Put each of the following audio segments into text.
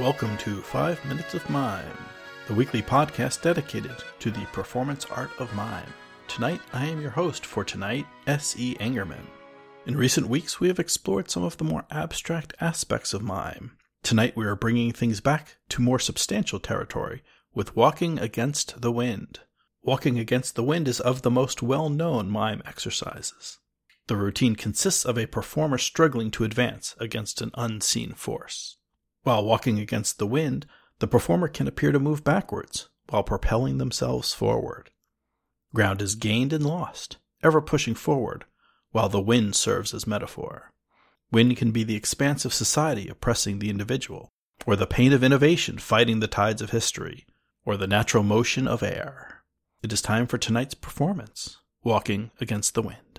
Welcome to 5 Minutes of Mime, the weekly podcast dedicated to the performance art of mime. Tonight, I am your host for tonight, S.E. Engerman. In recent weeks, we have explored some of the more abstract aspects of mime. Tonight, we are bringing things back to more substantial territory with Walking Against the Wind. Walking Against the Wind is of the most well known mime exercises. The routine consists of a performer struggling to advance against an unseen force. While walking against the wind, the performer can appear to move backwards while propelling themselves forward. Ground is gained and lost, ever pushing forward, while the wind serves as metaphor. Wind can be the expanse of society oppressing the individual, or the pain of innovation fighting the tides of history, or the natural motion of air. It is time for tonight's performance, Walking Against the Wind.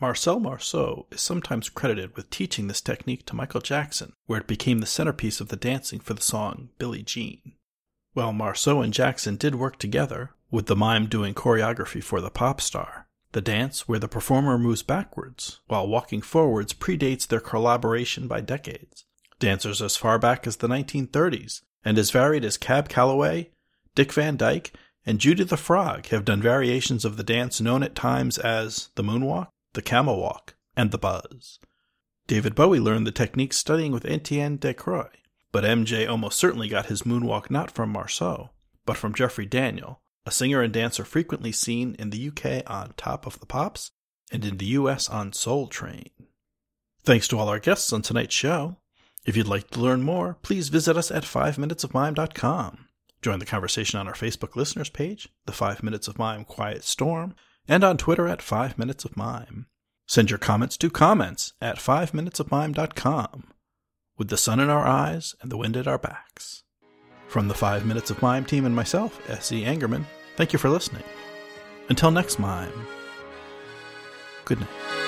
Marcel Marceau is sometimes credited with teaching this technique to Michael Jackson, where it became the centerpiece of the dancing for the song Billie Jean. While Marceau and Jackson did work together, with the mime doing choreography for the pop star, the dance where the performer moves backwards while walking forwards predates their collaboration by decades. Dancers as far back as the 1930s, and as varied as Cab Calloway, Dick Van Dyke, and Judy the Frog have done variations of the dance known at times as the moonwalk, the camel walk, and the buzz. David Bowie learned the technique studying with Etienne Decroux, but MJ almost certainly got his moonwalk not from Marceau, but from Jeffrey Daniel, a singer and dancer frequently seen in the UK on Top of the Pops and in the US on Soul Train. Thanks to all our guests on tonight's show. If you'd like to learn more, please visit us at 5minutesofmime.com. Join the conversation on our Facebook listeners page, the 5 Minutes of Mime Quiet Storm, and on Twitter at 5 Minutes of Mime. Send your comments to comments at 5minutesofmime.com. With the sun in our eyes and the wind at our backs. From the 5 Minutes of Mime team and myself, S.E. Engerman, thank you for listening. Until next mime, good night.